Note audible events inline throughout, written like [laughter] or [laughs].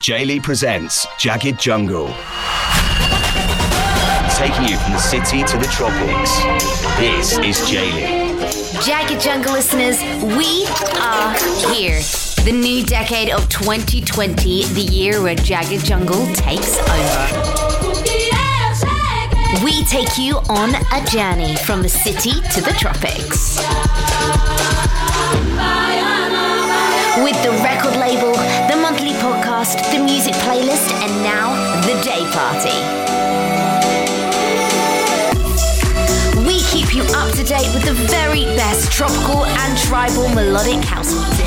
Jaylee presents Jagged Jungle. Taking you from the city to the tropics. This is Jaylee. Jagged Jungle listeners, we are here. The new decade of 2020, the year where Jagged Jungle takes over. We take you on a journey from the city to the tropics. With the record podcast, the music playlist, and now the day party. We keep you up to date with the very best tropical and tribal melodic house music.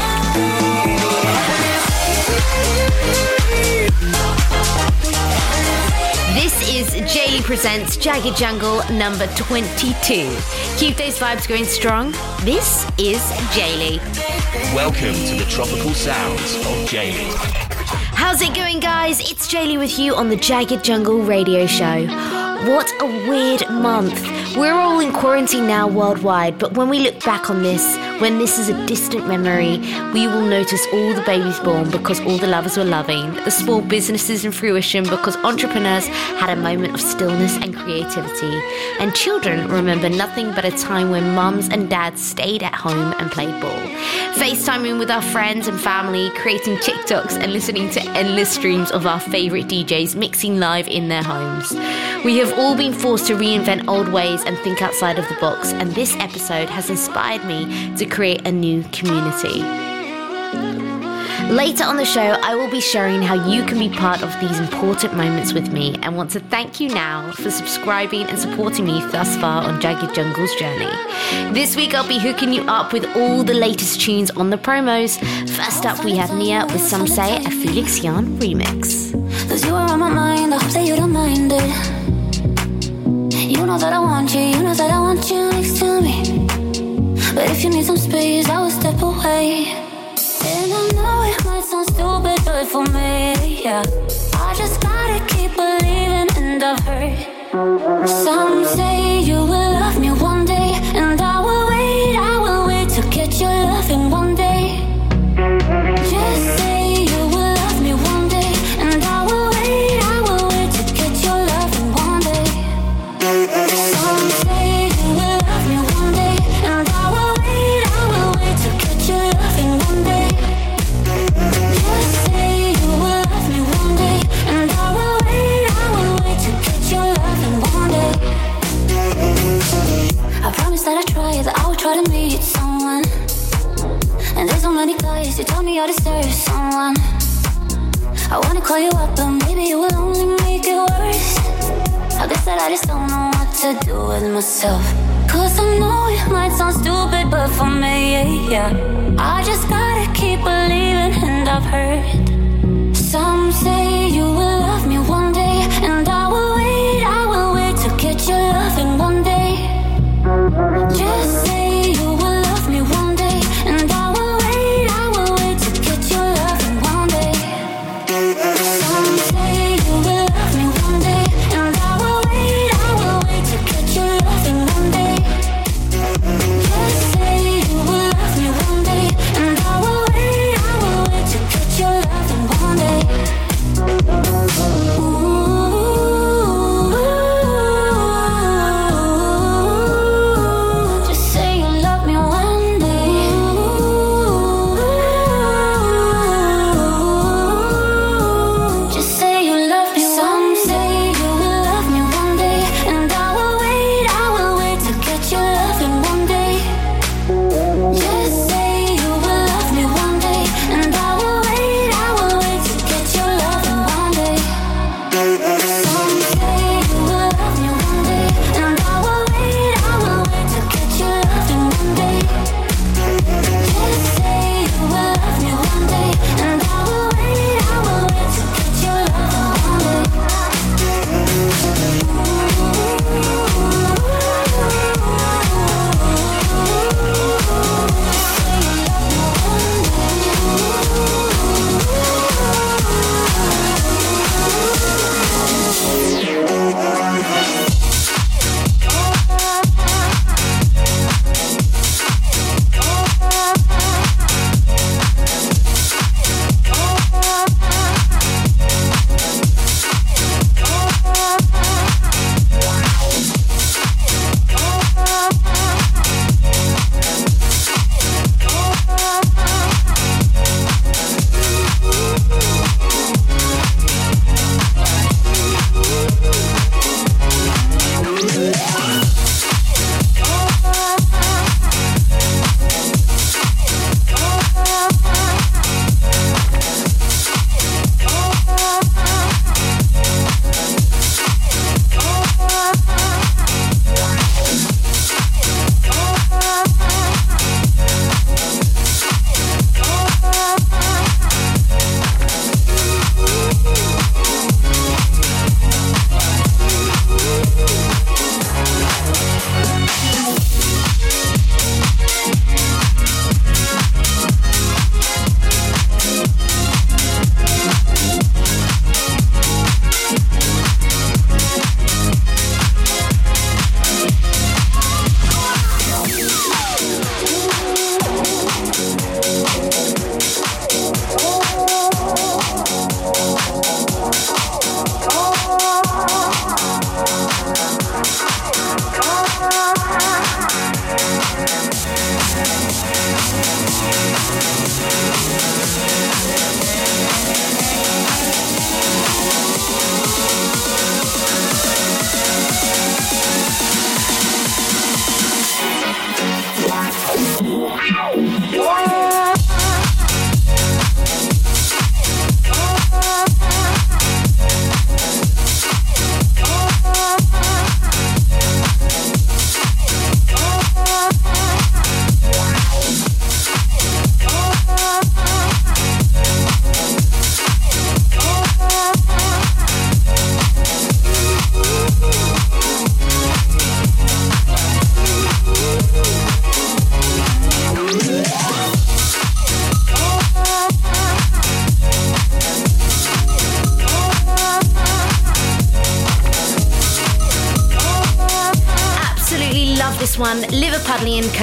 This is Jaylee Presents Jagged Jungle number 22. Keep those vibes going strong. This is Jaylee. Welcome to the tropical sounds of Jaylee. How's it going, guys? It's Jaylee with you on the Jagged Jungle radio show. What a weird month. We're all in quarantine now worldwide, but when we look back on this, when this is a distant memory, we will notice all the babies born because all the lovers were loving, the small businesses in fruition because entrepreneurs had a moment of stillness and creativity, and children remember nothing but a time when mums and dads stayed at home and played ball. FaceTiming with our friends and family, creating TikToks, and listening to endless streams of our favourite DJs mixing live in their homes. We have all been forced to reinvent old ways and think outside of the box, and this episode has inspired me to create a new community. Later on the show, I will be sharing how you can be part of these important moments with me and want to thank you now for subscribing and supporting me thus far on Jagged Jungle's journey. This week, I'll be hooking you up with all the latest tunes on the promos. First up, we have Nea with Some Say a Felix Jaehn remix. You are on my mind, I hope that you don't mind it. Know that I want you, you know that I want you next to me. But if you need some space, I will step away. And I know it might sound stupid, but for me, yeah. I just gotta keep believing, and I've heard some say you will call you up, but maybe it will only make it worse. I guess that I just don't know what to do with myself. Cause I know it might sound stupid, but for me, yeah, yeah. I just gotta keep believing, and I've heard some say you will love me one day, and I will wait, I will wait to get your loving one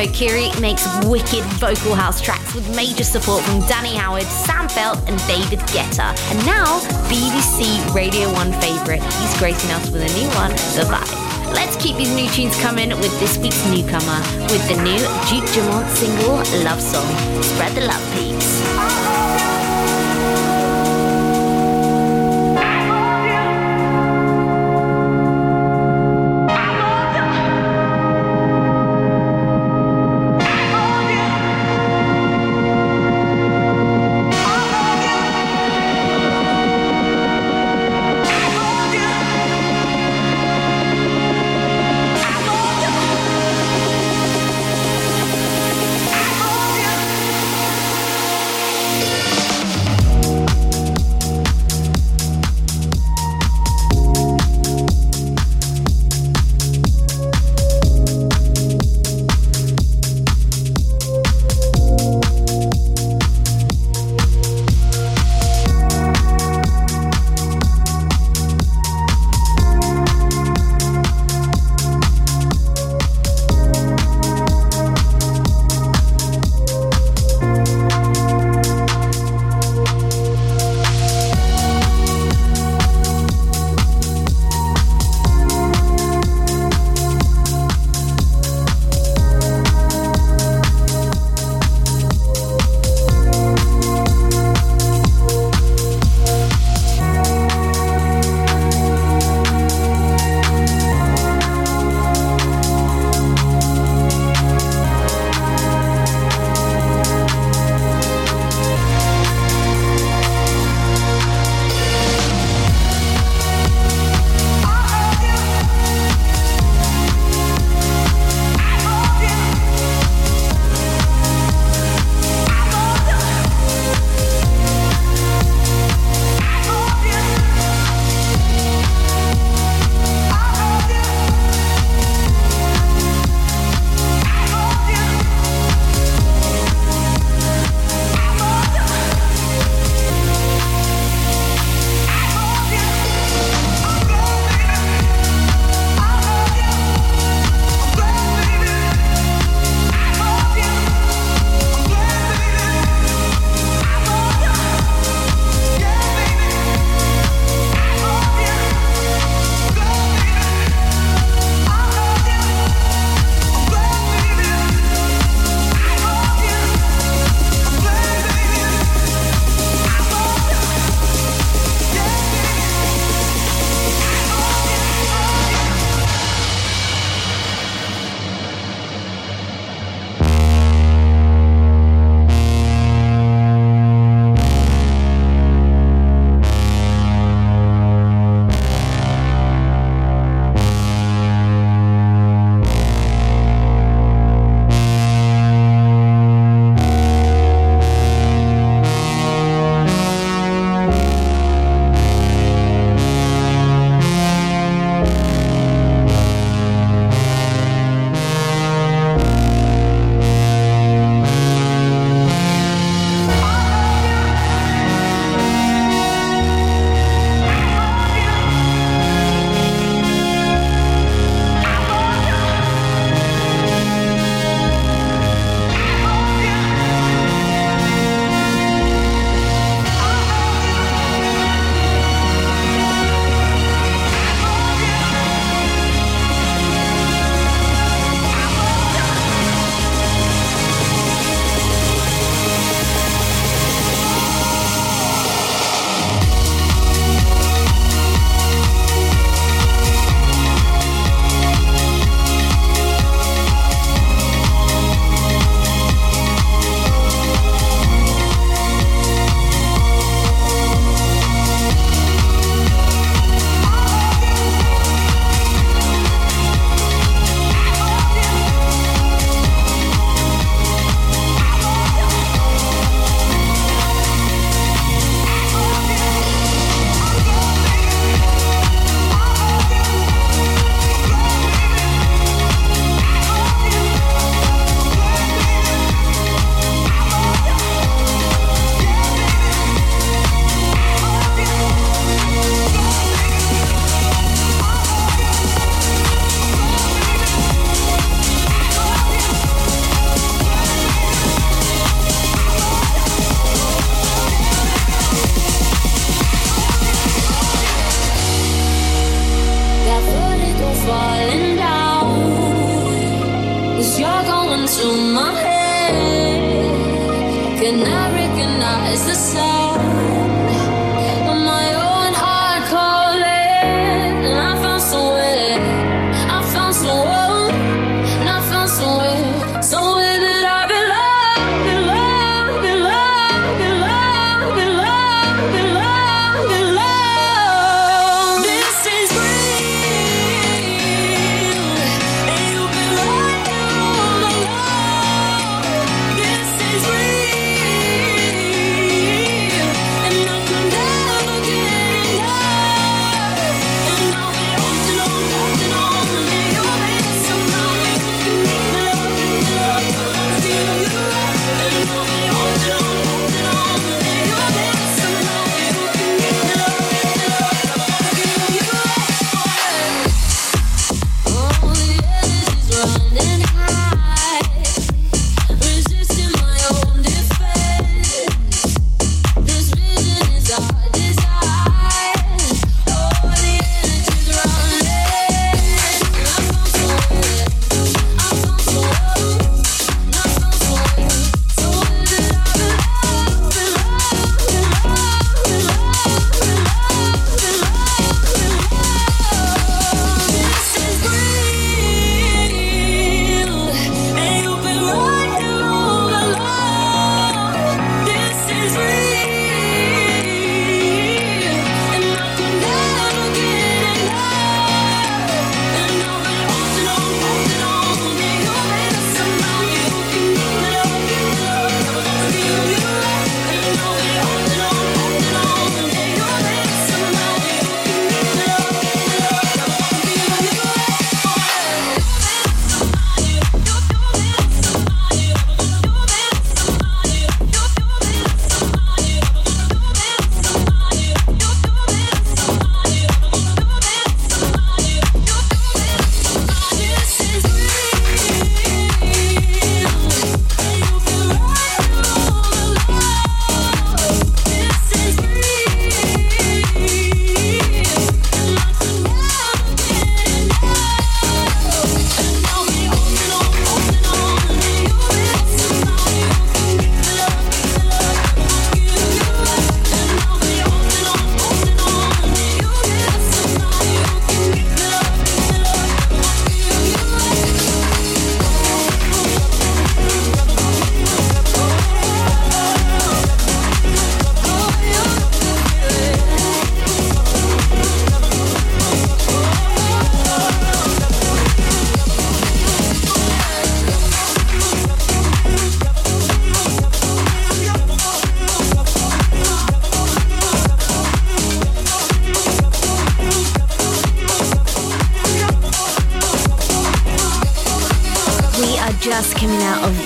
Kokiri makes wicked vocal house tracks with major support from Danny Howard, Sam Feldt, and David Guetta. And now, BBC Radio 1 favourite, he's gracing us with a new one, The Vibe. Let's keep these new tunes coming with this week's newcomer, with the new Duke Dumont single, Love Song. Spread the love, peeps.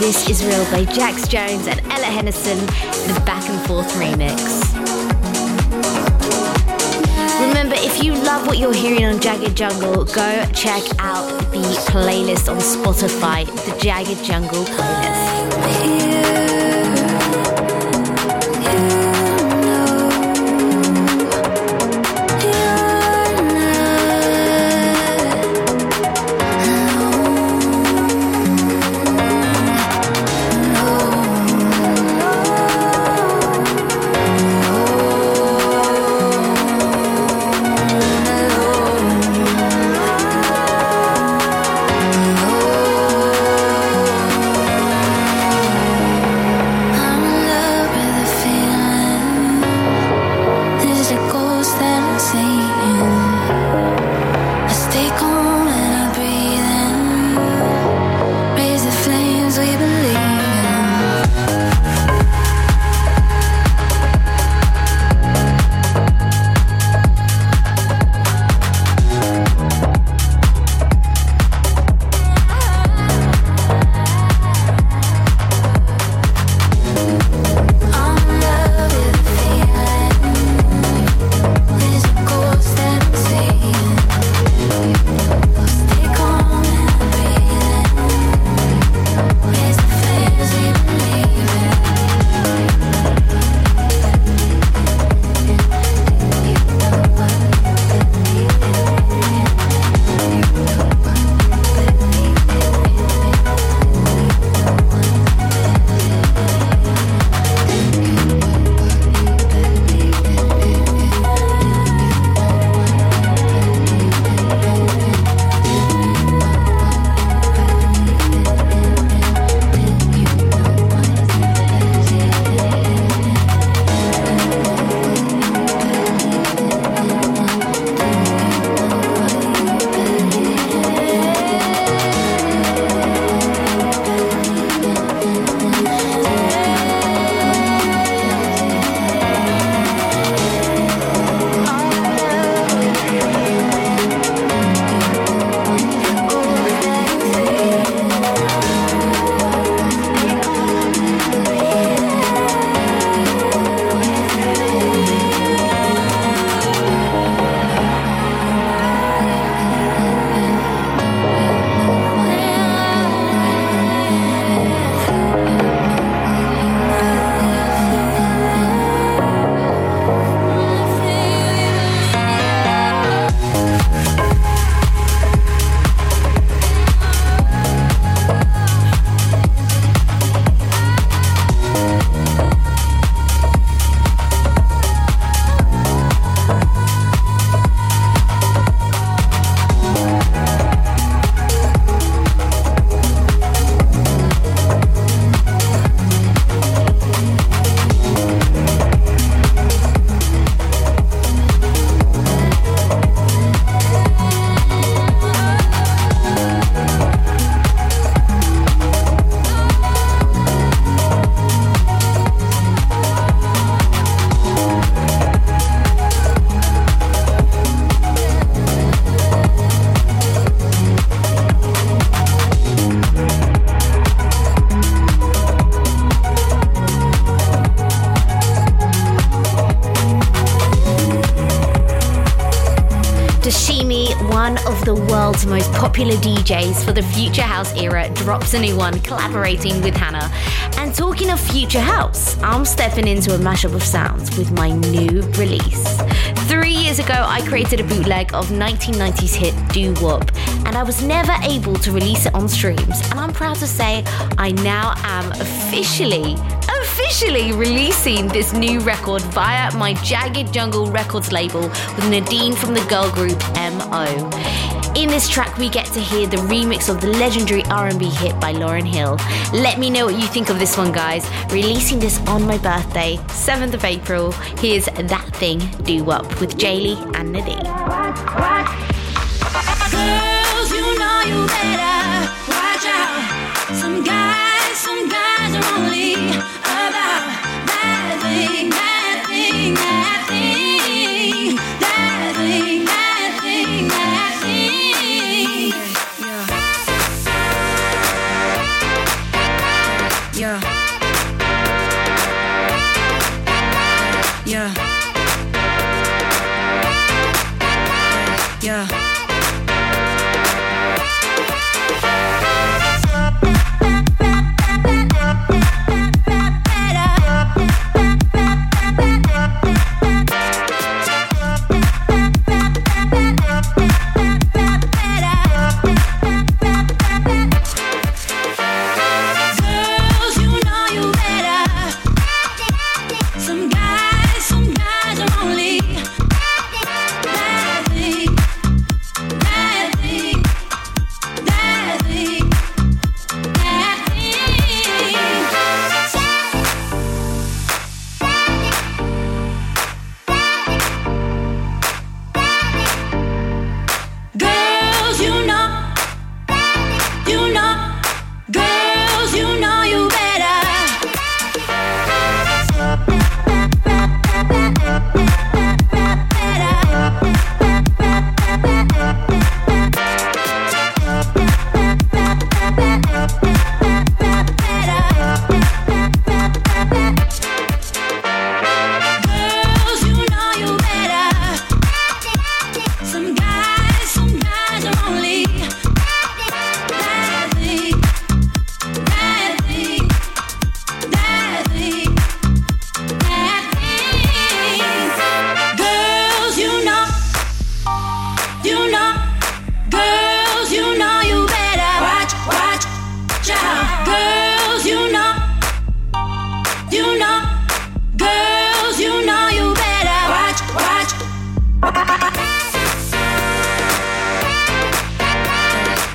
This is Real by Jax Jones and Ella Henderson, the Back and Forth remix. Remember, if you love what you're hearing on Jagged Jungle, go check out the playlist on Spotify, the Jagged Jungle playlist. DJs for the Future House era, drops a new one collaborating with Hannah. And talking of Future House, I'm stepping into a mashup of sounds with my new release. Three years ago, I created a bootleg of 1990s hit Doo Wop, and I was never able to release it on streams. And I'm proud to say I now am officially officially releasing this new record via my Jagged Jungle Records label with Nadine from the girl group MO. In this track, we get to hear the remix of the legendary R&B hit by Lauryn Hill. Let me know what you think of this one, guys. Releasing this on my birthday, 7th of April. Here's That Thing Doo Wop with Jaylee and Nadine.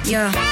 Yeah.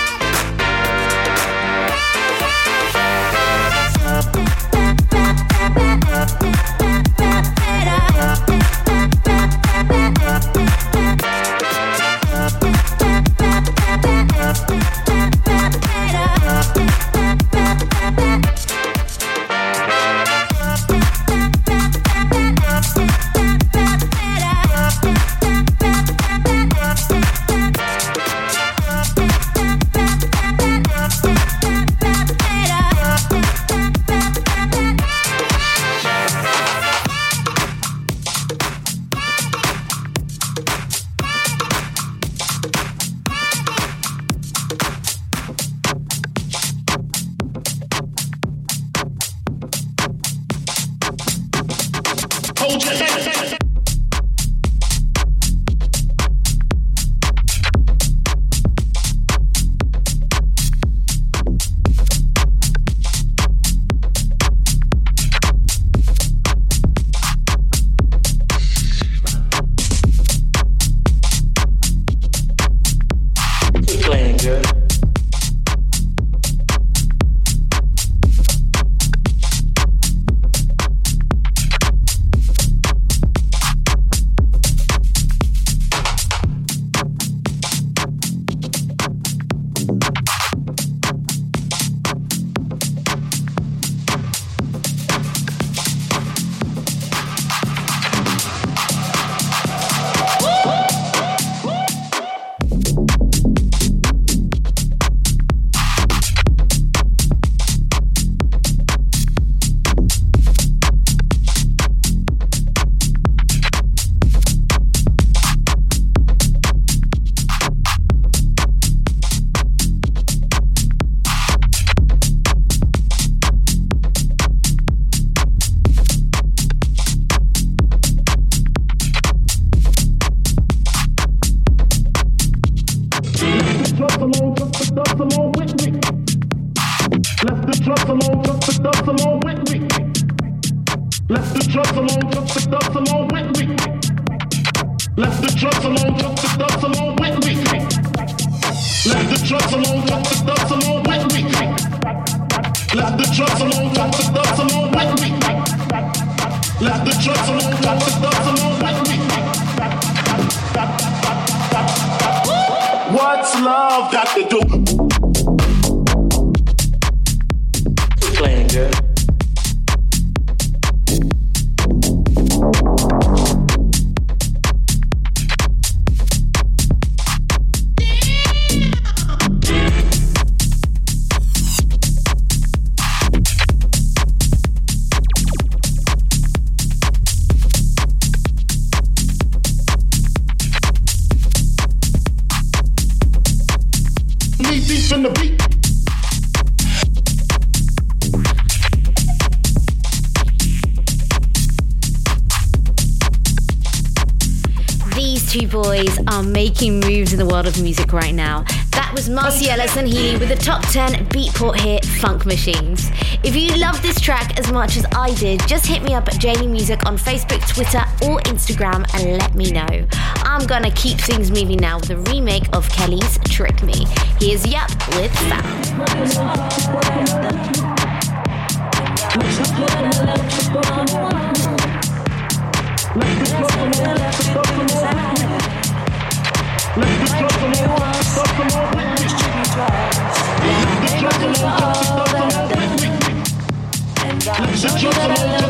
are making moves in the world of music right now. That was Marcia and Healy with the top 10 Beatport hit Funk Machines. If you love this track as much as I did, just hit me up at Janie Music on Facebook, Twitter, or Instagram and let me know. I'm gonna keep things moving now with a remake of Kelis' Trick Me. Here's Yup with Fat. Let's just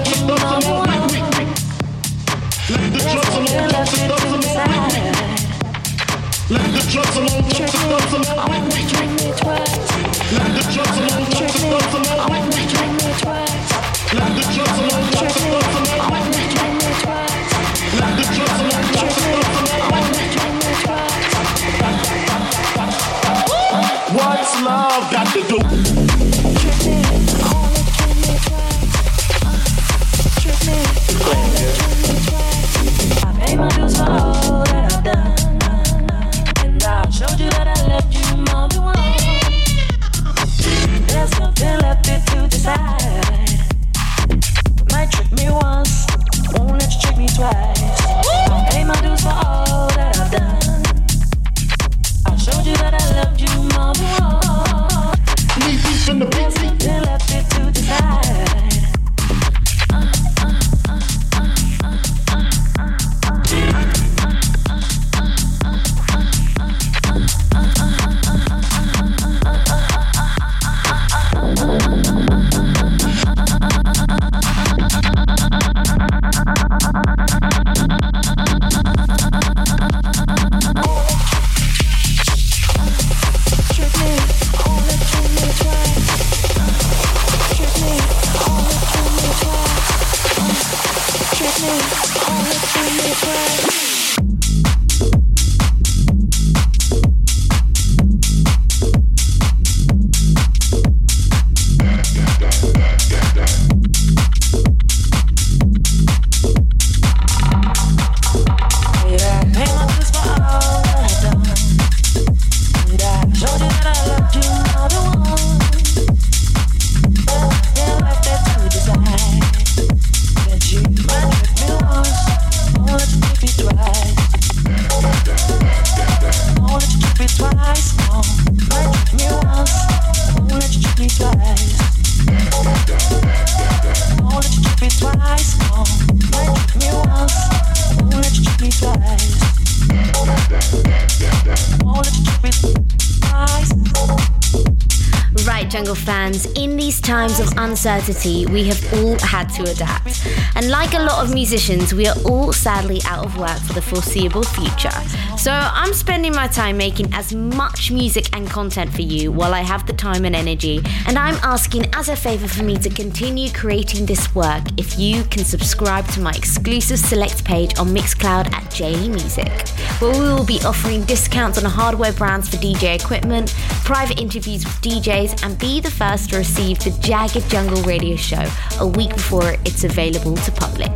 And in these times of uncertainty, we have all had to adapt. And like a lot of musicians, we are all sadly out of work for the foreseeable future. So I'm spending my time making as much music and content for you while I have the time and energy. And I'm asking as a favor for me to continue creating this work if you can subscribe to my exclusive select page on Mixcloud at JE Music where we will be offering discounts on hardware brands for DJ equipment, private interviews with DJs, and be the first to receive the Jagged Jungle radio show a week before it's available to public.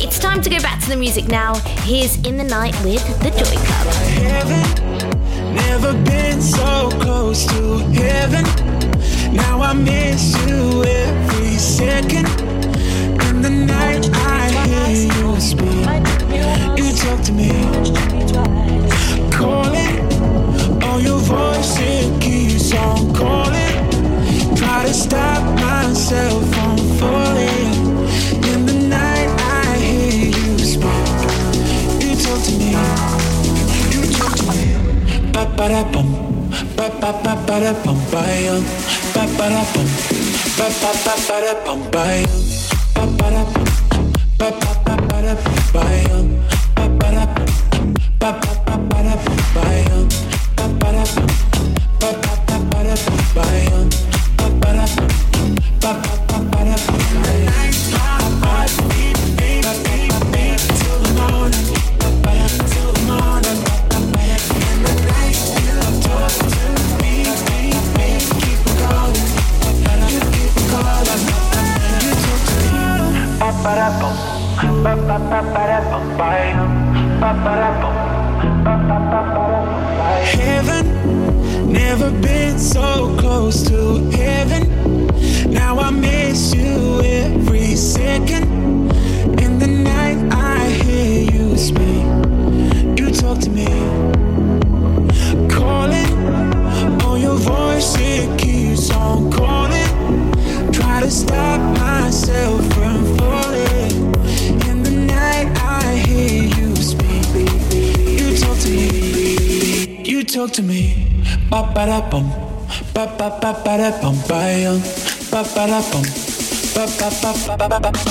It's time to go back to the music now. Here's In the Night with the Joy Club. Never been so close to heaven. Now I miss you every second. You talk to me, calling. Oh, your voice it keeps on calling. Try to stop myself from falling. In the night, I hear you speak. You talk to me. You talk to me. Ba ba da bum, ba ba ba ba da bum ba ba da bum, ba ba ba ba da bum ba ba da da bum ba yum. Ba ba da bum. Ba ba ba ba ba. Ba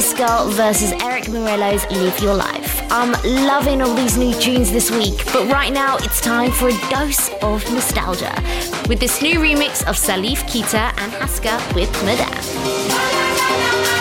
this girl versus Erick Morillo's Live Your Life. I'm loving all these new tunes this week, but right now it's time for a dose of nostalgia with this new remix of Salif Keita and Haska with Madan.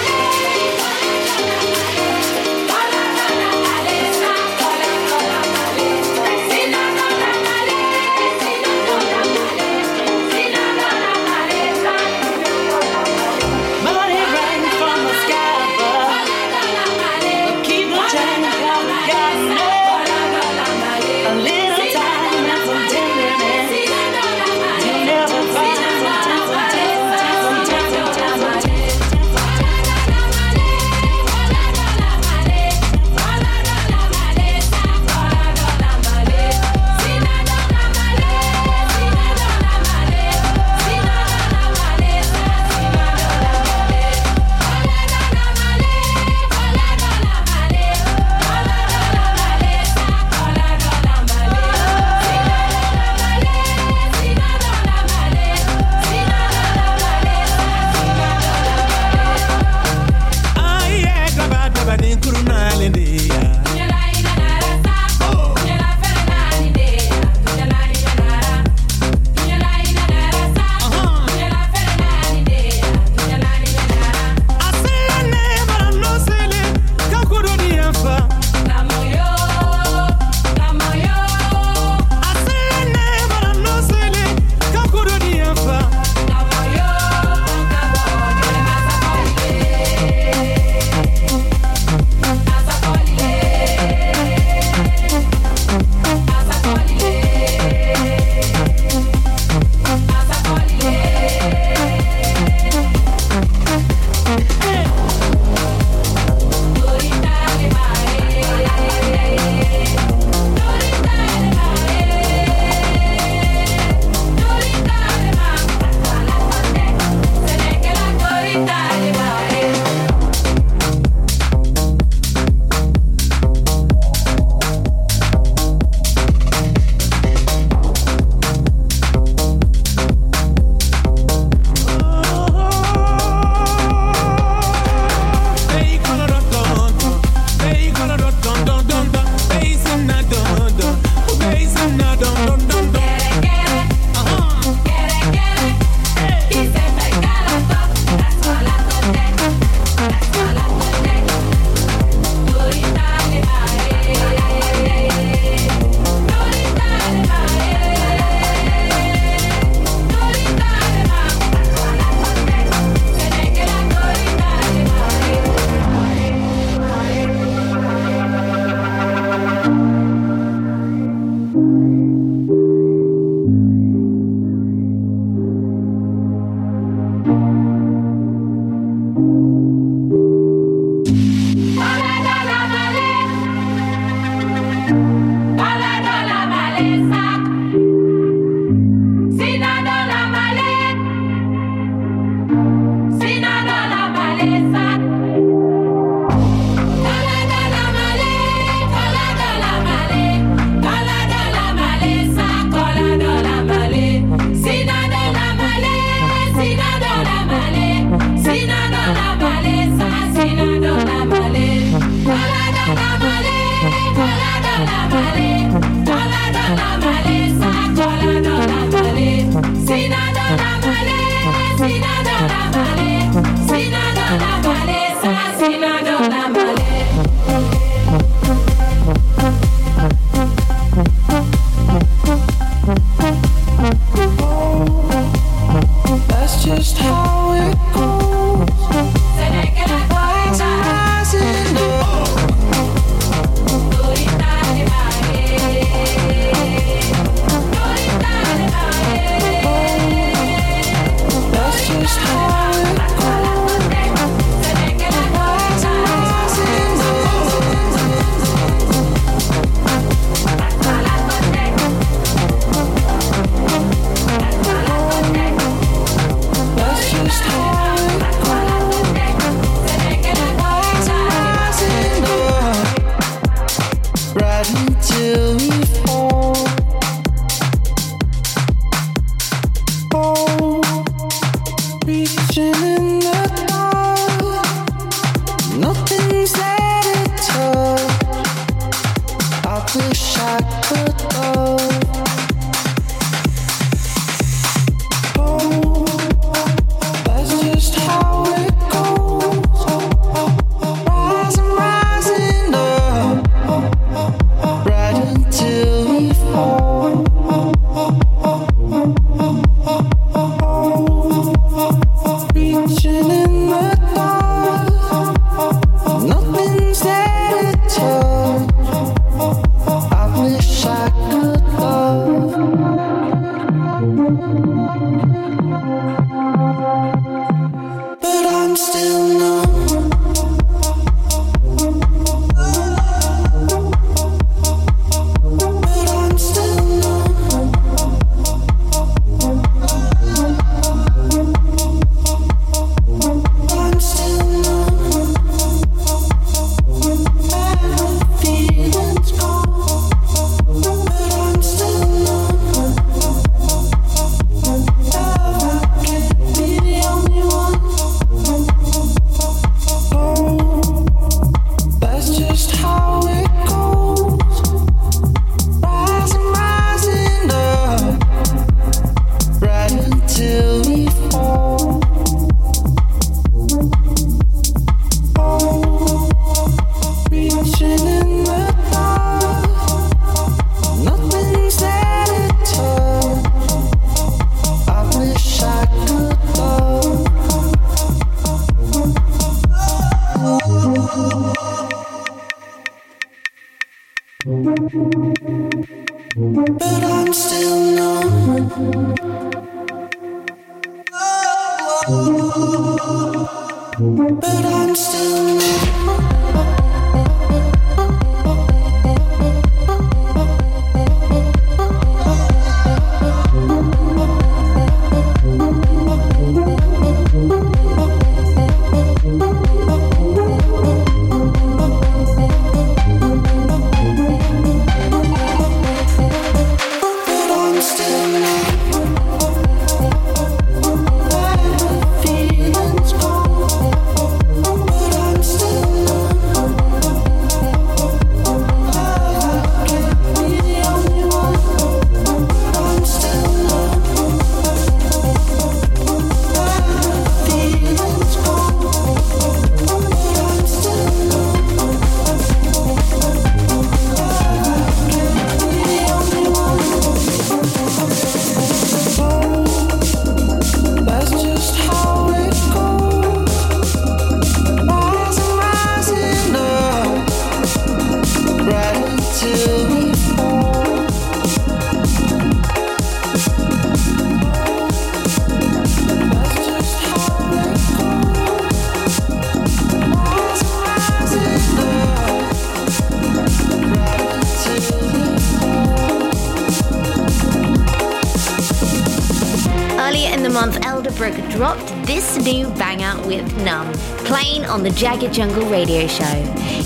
Dropped this new banger with Numb, playing on the Jagged Jungle radio show.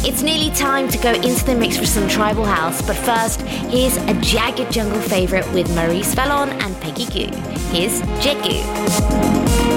It's nearly time to go into the mix for some tribal house, but first, here's a Jagged Jungle favorite with Maurice Fallon and Peggy Gou. Here's Jegu.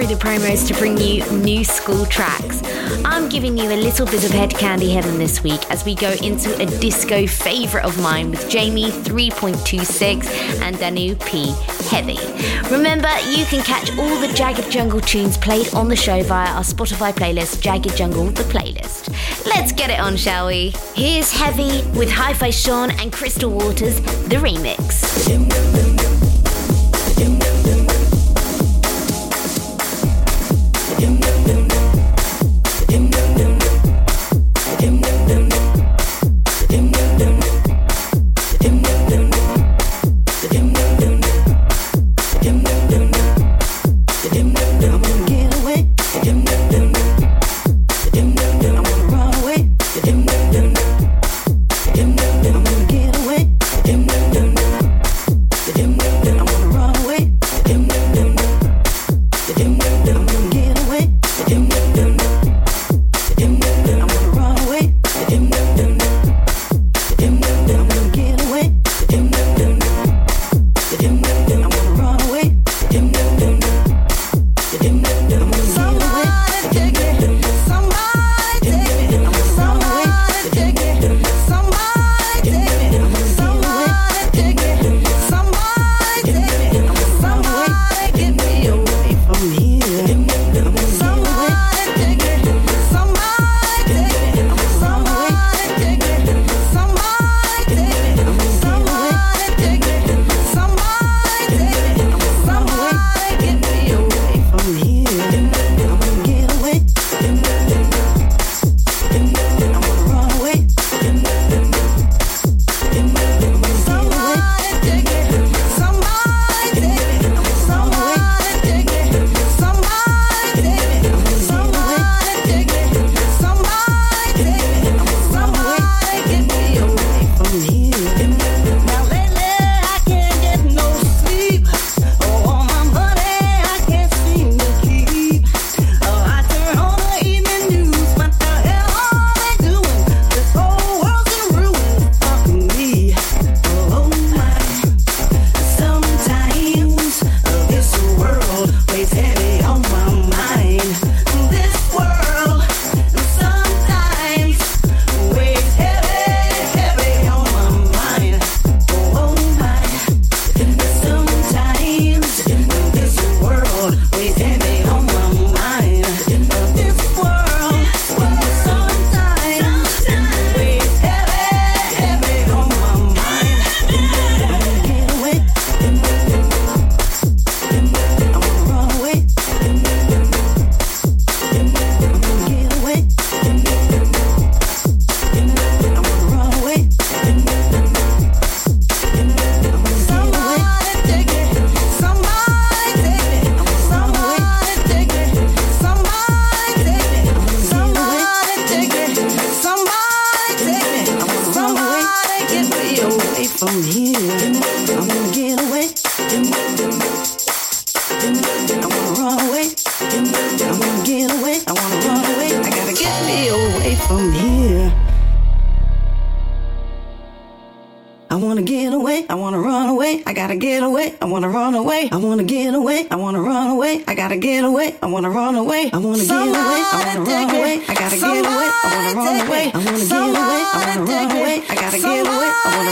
Through the promos to bring you new school tracks. I'm giving you a little bit of head candy heaven this week as we go into a disco favourite of mine with Jamie 3:26 and Danu P Heavy. Remember, you can catch all the Jagged Jungle tunes played on the show via our Spotify playlist, Jagged Jungle the Playlist. Let's get it on, shall we? Here's Heavy with Hifi Sean and Crystal Waters, the remix.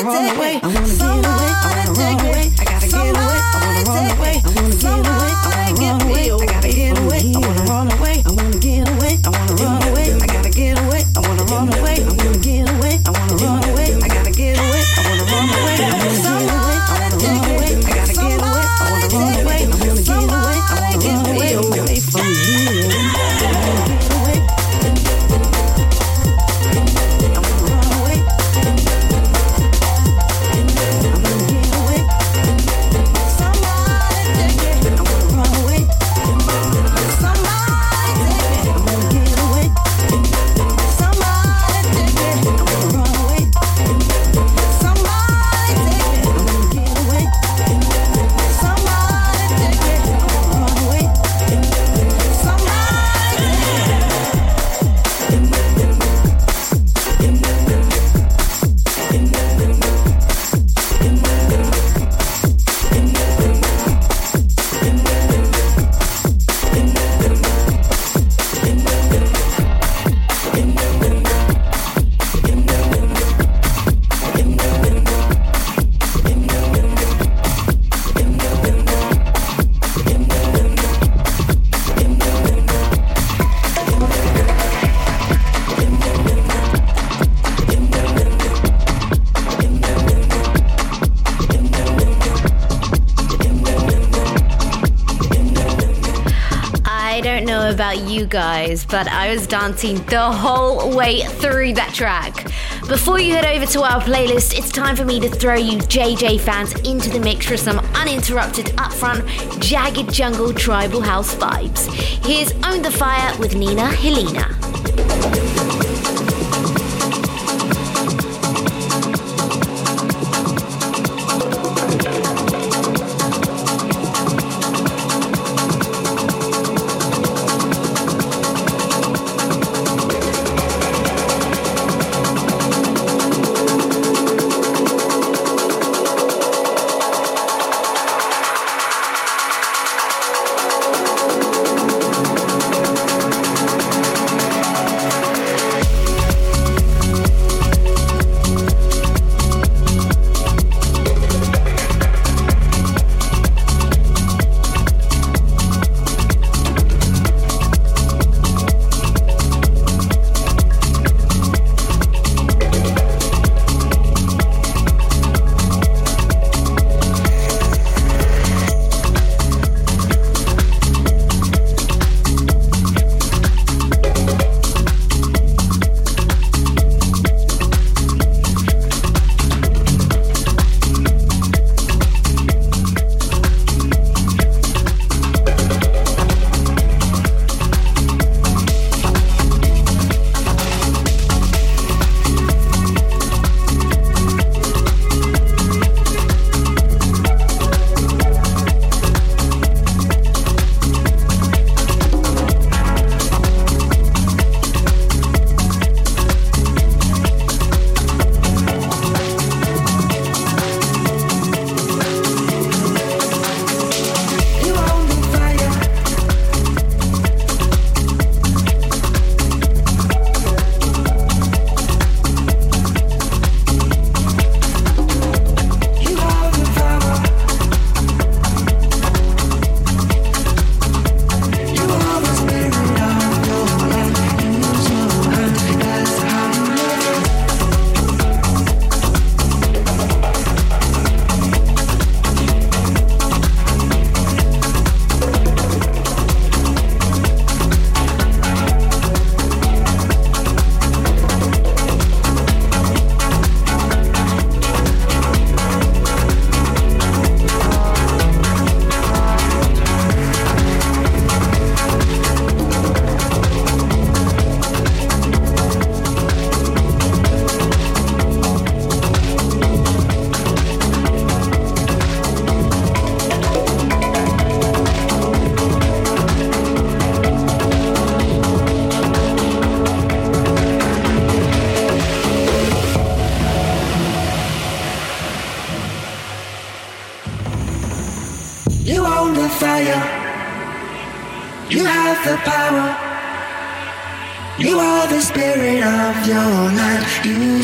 Wanna run away, I wanna guys, but I was dancing the whole way through that track. Before you head over to our playlist, it's time for me to throw you JJ fans into the mix for some uninterrupted, upfront, jagged jungle tribal house vibes. Here's Own the Fire with Nina Helena.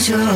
Use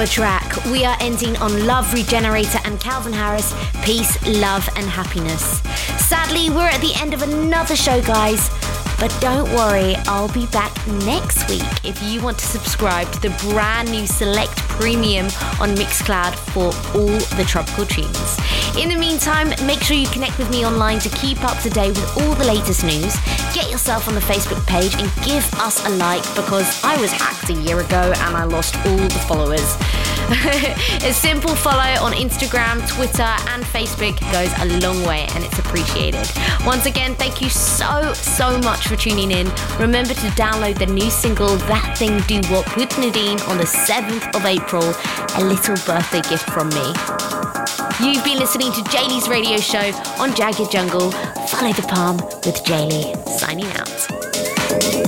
monster of a track. We are ending on Love Regenerator and Calvin Harris, Peace, Love and Happiness. Sadly, we're at the end of another show, guys. But don't worry, I'll be back next week if you want to subscribe to the brand new Select Premium on Mixcloud for all the tropical tunes. In the meantime, make sure you connect with me online to keep up to date with all the latest news. Get yourself on the Facebook page and give us a like because I was hacked a year ago and I lost all the followers. [laughs] a simple follow on Instagram, Twitter, and Facebook goes a long way and it's appreciated. Once again, thank you so, so much for tuning in. Remember to download the new single That Thing Do What with Nadine on the 7th of April, a little birthday gift from me. You've been listening to Jaylee's radio show on Jagged Jungle. Follow the palm with Jaylee. Signing out.